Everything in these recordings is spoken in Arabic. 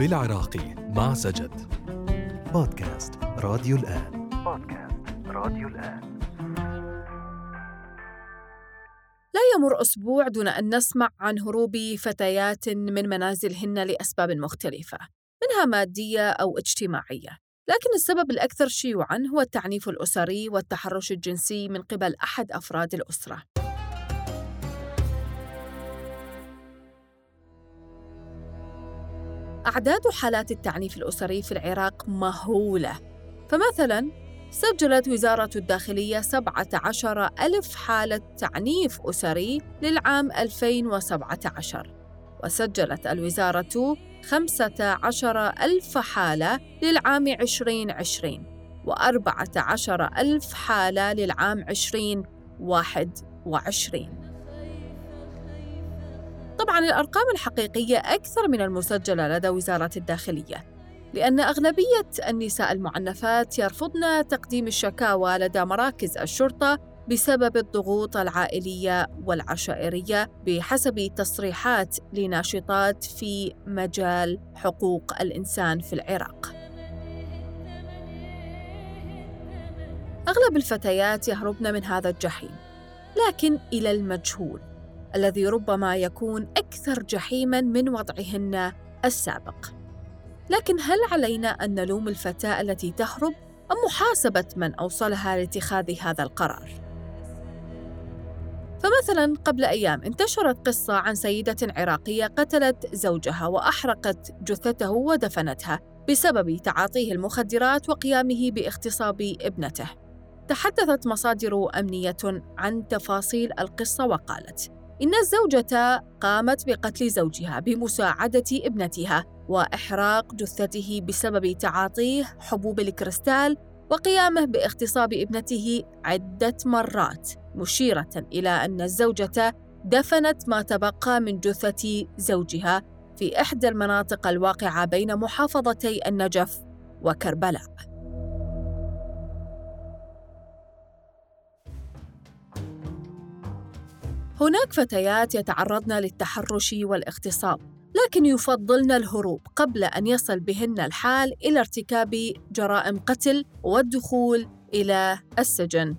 بالعراقي مع سجد. بودكاست راديو الآن. بودكاست راديو الآن. لا يمر أسبوع دون أن نسمع عن هروب فتيات من منازلهن لأسباب مختلفة منها مادية أو اجتماعية. لكن السبب الأكثر شيوعاً هو التعنيف الأسري والتحرش الجنسي من قبل أحد أفراد الأسرة. أعداد حالات التعنيف الأسري في العراق مهولة. فمثلاً سجلت وزارة الداخلية 17 ألف حالة تعنيف أسري للعام 2017 وسجلت الوزارة 15 ألف حالة للعام 2020 و14 ألف حالة للعام 2021 طبعا الأرقام الحقيقية أكثر من المسجلة لدى وزارة الداخلية لأن أغلبية النساء المعنفات يرفضن تقديم الشكاوى لدى مراكز الشرطة بسبب الضغوط العائلية والعشائرية بحسب تصريحات لناشطات في مجال حقوق الإنسان في العراق. أغلب الفتيات يهربن من هذا الجحيم، لكن إلى المجهول، الذي ربما يكون أكثر جحيماً من وضعهن السابق. لكن هل علينا أن نلوم الفتاة التي تهرب أم محاسبة من أوصلها لاتخاذ هذا القرار؟ فمثلا قبل أيام انتشرت قصة عن سيدة عراقية قتلت زوجها وأحرقت جثته ودفنتها بسبب تعاطيه المخدرات وقيامه باغتصاب ابنته. تحدثت مصادر أمنية عن تفاصيل القصة وقالت: إن الزوجة قامت بقتل زوجها بمساعدة ابنتها وإحراق جثته بسبب تعاطيه حبوب الكريستال وقيامه باغتصاب ابنته عدة مرات مشيرة إلى أن الزوجة دفنت ما تبقى من جثة زوجها في إحدى المناطق الواقعة بين محافظتي النجف وكربلاء. هناك فتيات يتعرضن للتحرش والاغتصاب، لكن يفضلن الهروب قبل أن يصل بهن الحال إلى ارتكاب جرائم قتل والدخول إلى السجن.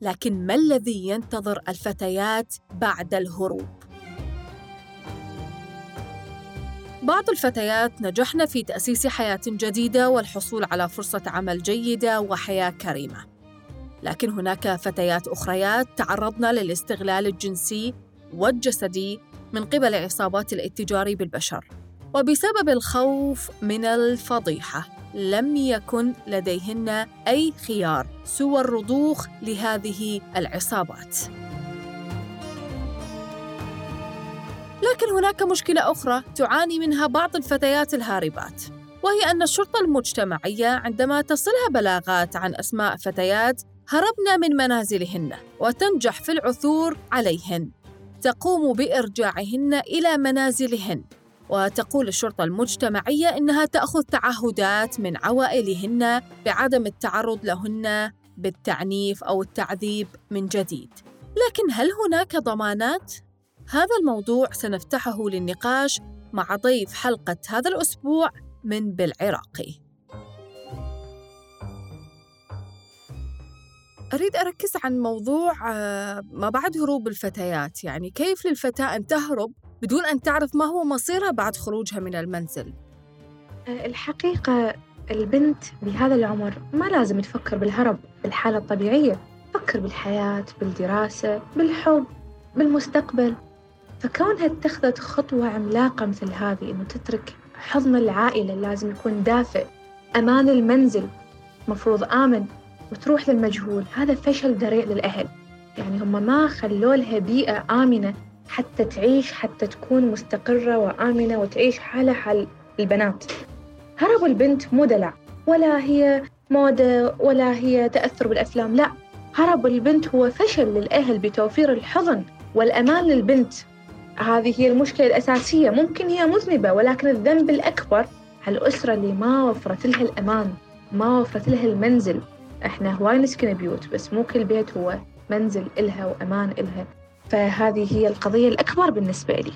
لكن ما الذي ينتظر الفتيات بعد الهروب؟ بعض الفتيات نجحن في تأسيس حياة جديدة والحصول على فرصة عمل جيدة وحياة كريمة. لكن هناك فتيات أخريات تعرضن للاستغلال الجنسي والجسدي من قبل عصابات الاتجار بالبشر وبسبب الخوف من الفضيحة لم يكن لديهن أي خيار سوى الرضوخ لهذه العصابات. لكن هناك مشكلة أخرى تعاني منها بعض الفتيات الهاربات، وهي أن الشرطة المجتمعية عندما تصلها بلاغات عن أسماء فتيات هربن من منازلهن وتنجح في العثور عليهن، تقوم بإرجاعهن إلى منازلهن وتقول الشرطة المجتمعية إنها تأخذ تعهدات من عوائلهن بعدم التعرض لهن بالتعنيف أو التعذيب من جديد. لكن هل هناك ضمانات؟ هذا الموضوع سنفتحه للنقاش مع ضيف حلقة هذا الأسبوع من بالعراقي. أريد أركز عن موضوع آه، ما بعد هروب الفتيات، يعني كيف للفتاة أن تهرب بدون أن تعرف ما هو مصيرها بعد خروجها من المنزل؟ آه، الحقيقة البنت بهذا العمر ما لازم تفكر بالهرب بالحالة الطبيعية. تفكر بالحياة بالدراسة بالحب بالمستقبل. فكونها اتخذت خطوة عملاقة مثل هذه إنه تترك حضن العائلة لازم يكون دافئ أمان المنزل مفروض آمن. وتروح للمجهول. هذا فشل ذريع للأهل. يعني هم ما خلوا لها بيئة آمنة حتى تعيش حتى تكون مستقرة وآمنة وتعيش حالة حال البنات. هرب البنت مو دلع. ولا هي موضة ولا هي تأثر بالأفلام لا. هرب البنت هو فشل للأهل بتوفير الحضن والأمان للبنت. هذه هي المشكلة الأساسية. ممكن هي مذنبة ولكن الذنب الأكبر على الأسرة اللي ما وفرت لها الأمان ما وفرت لها المنزل. إحنا هواي نسكن بيوت بس مو كل بيت هو منزل إلها وأمان إلها. فهذه هي القضية الأكبر بالنسبة لي.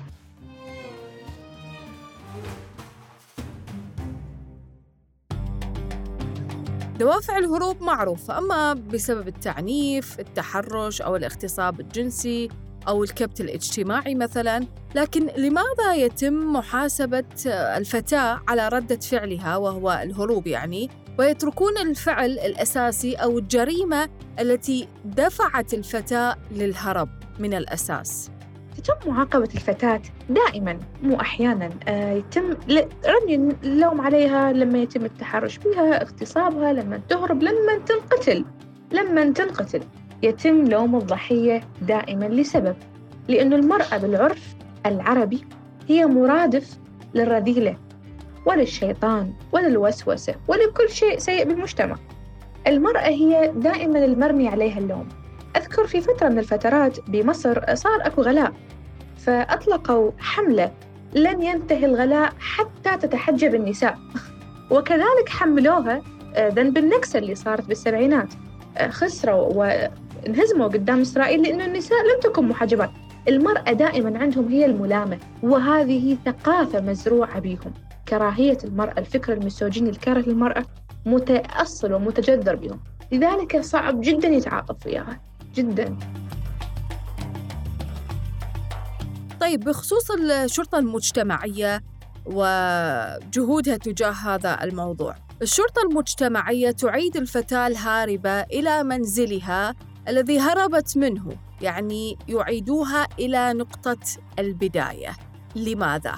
دوافع الهروب معروفة أما بسبب التعنيف، التحرش أو الاغتصاب الجنسي أو الكبت الاجتماعي مثلا، لكن لماذا يتم محاسبة الفتاة على ردة فعلها وهو الهروب يعني؟ ويتركون الفعل الأساسي أو الجريمة التي دفعت الفتاة للهرب من الأساس. تتم معاقبة الفتاة دائما مو أحيانا. آه يتم رمي اللوم عليها لما يتم التحرش بها اغتصابها لما تهرب لما تنقتل. لما تنقتل. يتم لوم الضحية دائما. لسبب؟ لأن المرأة بالعرف العربي هي مرادف للرذيلة. وللشيطان وللوسوسة ولكل شيء سيء بالمجتمع. المرأة هي دائما المرمي عليها اللوم. أذكر في فترة من الفترات بمصر صار أكو غلاء فأطلقوا حملة لن ينتهي الغلاء حتى تتحجب النساء. وكذلك حملوها آه، ذنب النكسة اللي صارت بالسبعينات. آه، خسروا وانهزموا قدام إسرائيل لأن النساء لم تكن محجبات. المرأة دائما عندهم هي الملامة وهذه ثقافة مزروعة بهم. كراهية المرأة الفكر الميسوجيني الكاره للمرأة متأصل ومتجذر بهم. لذلك صعب جدا يتعاطف وياها. جدا. طيب بخصوص الشرطة المجتمعية وجهودها تجاه هذا الموضوع الشرطة المجتمعية تعيد الفتاة الهاربة إلى منزلها الذي هربت منه يعني يعيدوها إلى نقطة البداية. لماذا؟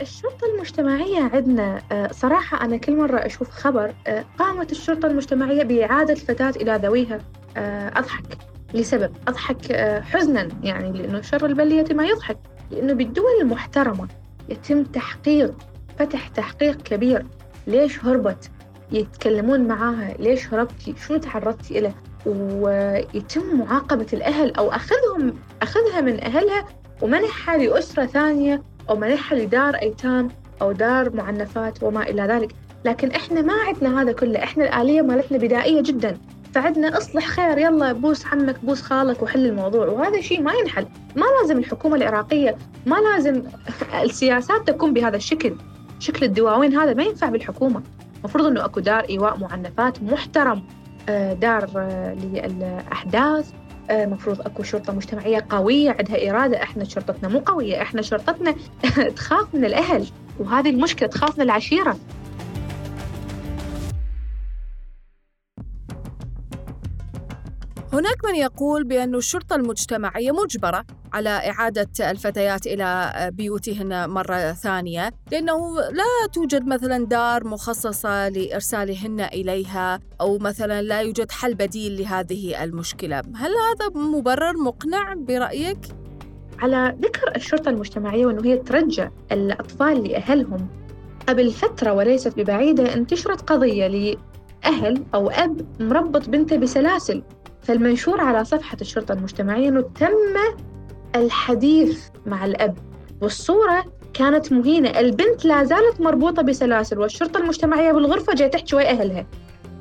الشرطة المجتمعية عندنا آه، صراحة أنا كل مرة أشوف خبر آه، قامت الشرطة المجتمعية بإعادة الفتاة إلى ذويها. آه، أضحك. لسبب أضحك حزنا يعني لأنه شر البلية ما يضحك لأنه بالدول المحترمة يتم تحقيق فتح تحقيق كبير. ليش هربت؟ يتكلمون معاها. ليش هربتي شو تعرضتي له ويتم معاقبة الأهل أو أخذهم أخذها من أهلها ومنحها لأسرة ثانية. أو منحها لدار أيتام أو دار معنفات وما إلى ذلك. لكن إحنا ما عندنا هذا كله. إحنا الآلية مالتنا بدائية جدا. فعدنا اصلح خير يلا بوس عمك بوس خالك وحل الموضوع. وهذا شيء ما ينحل. ما لازم الحكومة العراقية ما لازم السياسات تكون بهذا الشكل. شكل الدواوين هذا ما ينفع بالحكومة. المفروض أنه أكو دار إيواء معنفات محترم. آه، دار آه، للأحداث. مفروض أكو شرطة مجتمعية قوية عندها إرادة إحنا شرطتنا مو قوية إحنا شرطتنا تخاف من الأهل وهذه المشكلة تخاف من العشيرة. هناك من يقول بأن الشرطة المجتمعية مجبرة على إعادة الفتيات إلى بيوتهن مرة ثانية لأنه لا توجد مثلا دار مخصصة لإرسالهن إليها أو مثلا لا يوجد حل بديل لهذه المشكلة هل هذا مبرر مقنع برأيك؟ على ذكر الشرطة المجتمعية وأنه هي ترجع الأطفال لأهلهم قبل فترة وليست ببعيدة انتشرت قضية لأهل أو أب مربط بنته بسلاسل فالمنشور على صفحة الشرطة المجتمعية أنه تم الحديث مع الأب والصورة كانت مهينة. البنت لا زالت مربوطة بسلاسل والشرطة المجتمعية بالغرفة جاي تحكي ويا أهلها.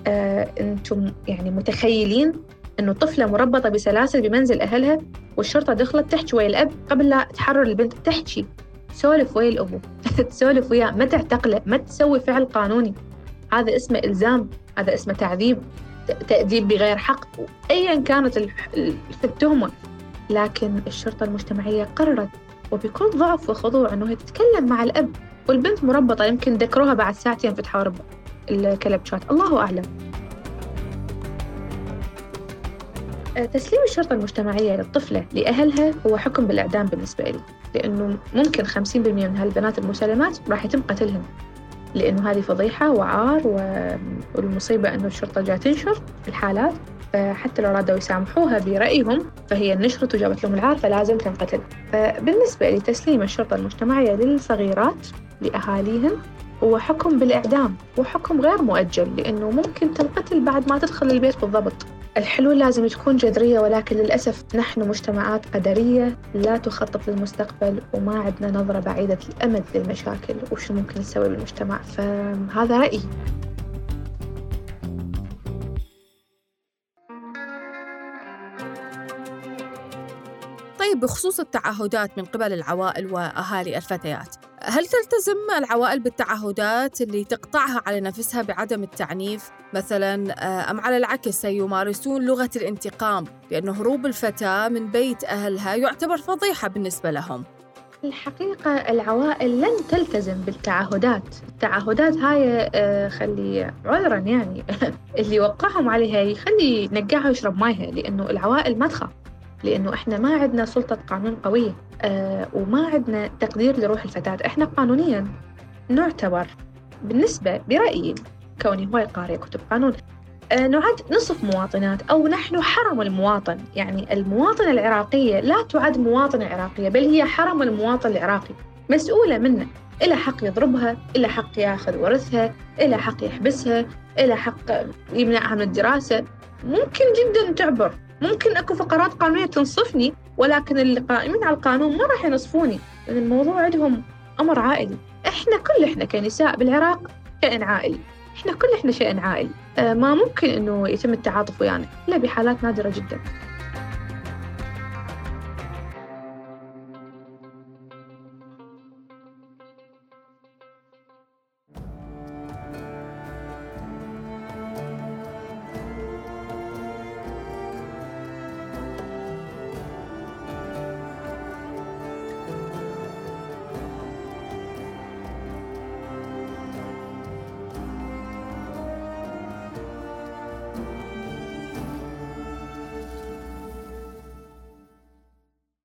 آه، أنتم يعني متخيلين أنه طفلة مربطة بسلاسل بمنزل أهلها والشرطة دخلت تحكي ويا الأب قبل لا تحرر البنت تحكي سولف ويا الأبو تسولف وياه. ما تعتقله ما تسوي فعل قانوني. هذا اسمه إلزام هذا اسمه تعذيب. تأديب بغير حق أيا كانت التهمة. لكن الشرطة المجتمعية قررت وبكل ضعف وخضوع أنه تتكلم مع الأب. والبنت مربطة يمكن ذكروها بعد ساعتين فتحوا الكلب شات. الله أعلم. أه، تسليم الشرطة المجتمعية للطفلة لأهلها هو حكم بالإعدام بالنسبة لي. لأنه ممكن 50% من هالبنات المسلمات راح يتم قتلهن لأنه هذه فضيحة وعار والمصيبة أنه الشرطة جاء تنشر الحالات فحتى لو رادوا يسامحوها برأيهم فهي نشرت وجابت لهم العار فلازم تنقتل. فبالنسبة لي تسليم الشرطة المجتمعية للصغيرات لأهاليهن هو حكم بالإعدام وحكم غير مؤجل لأنه ممكن تنقتل بعد ما تدخل البيت بالضبط. الحلول لازم تكون جذرية ولكن للأسف نحن مجتمعات قدرية لا تخطط للمستقبل وما عندنا نظرة بعيدة الأمد للمشاكل وشو ممكن نسوي بالمجتمع. فهذا رأيي. طيب بخصوص التعهدات من قبل العوائل وأهالي الفتيات هل تلتزم العوائل بالتعهدات اللي تقطعها على نفسها بعدم التعنيف؟ مثلا آه، أم على العكس سيمارسون لغة الانتقام لأن هروب الفتاة من بيت أهلها يعتبر فضيحة بالنسبة لهم. الحقيقة العوائل لن تلتزم بالتعهدات. التعهدات هاي آه، خلي عذرا يعني اللي وقعهم عليها يخلي نقعها ويشرب مايها لأنه العوائل ما تخاف. لأنه إحنا ما عندنا سلطة قانون قوية آه، وما عندنا تقدير لروح الفتاة. إحنا قانونيا نعتبر بالنسبة برأيي كوني هواي قارئة كتب قانون آه، نعد نصف مواطنات أو نحن حرم المواطن. يعني المواطنة العراقية لا تعد مواطنة عراقية بل هي حرم المواطن العراقي. مسؤولة منه إلى حق يضربها إلى حق ياخذ ورثها إلى حق يحبسها إلى حق يمنعها من الدراسة. ممكن جدا تعبر. ممكن أكو فقرات قانونية تنصفني ولكن اللي قائمين على القانون ما راح ينصفوني لأن الموضوع عندهم أمر عائلي. إحنا كل إحنا كنساء بالعراق كائن عائلي. إحنا كل إحنا شيء عائلي. آه ما ممكن إنه يتم التعاطف ويانا. الا بحالات نادرة جدا.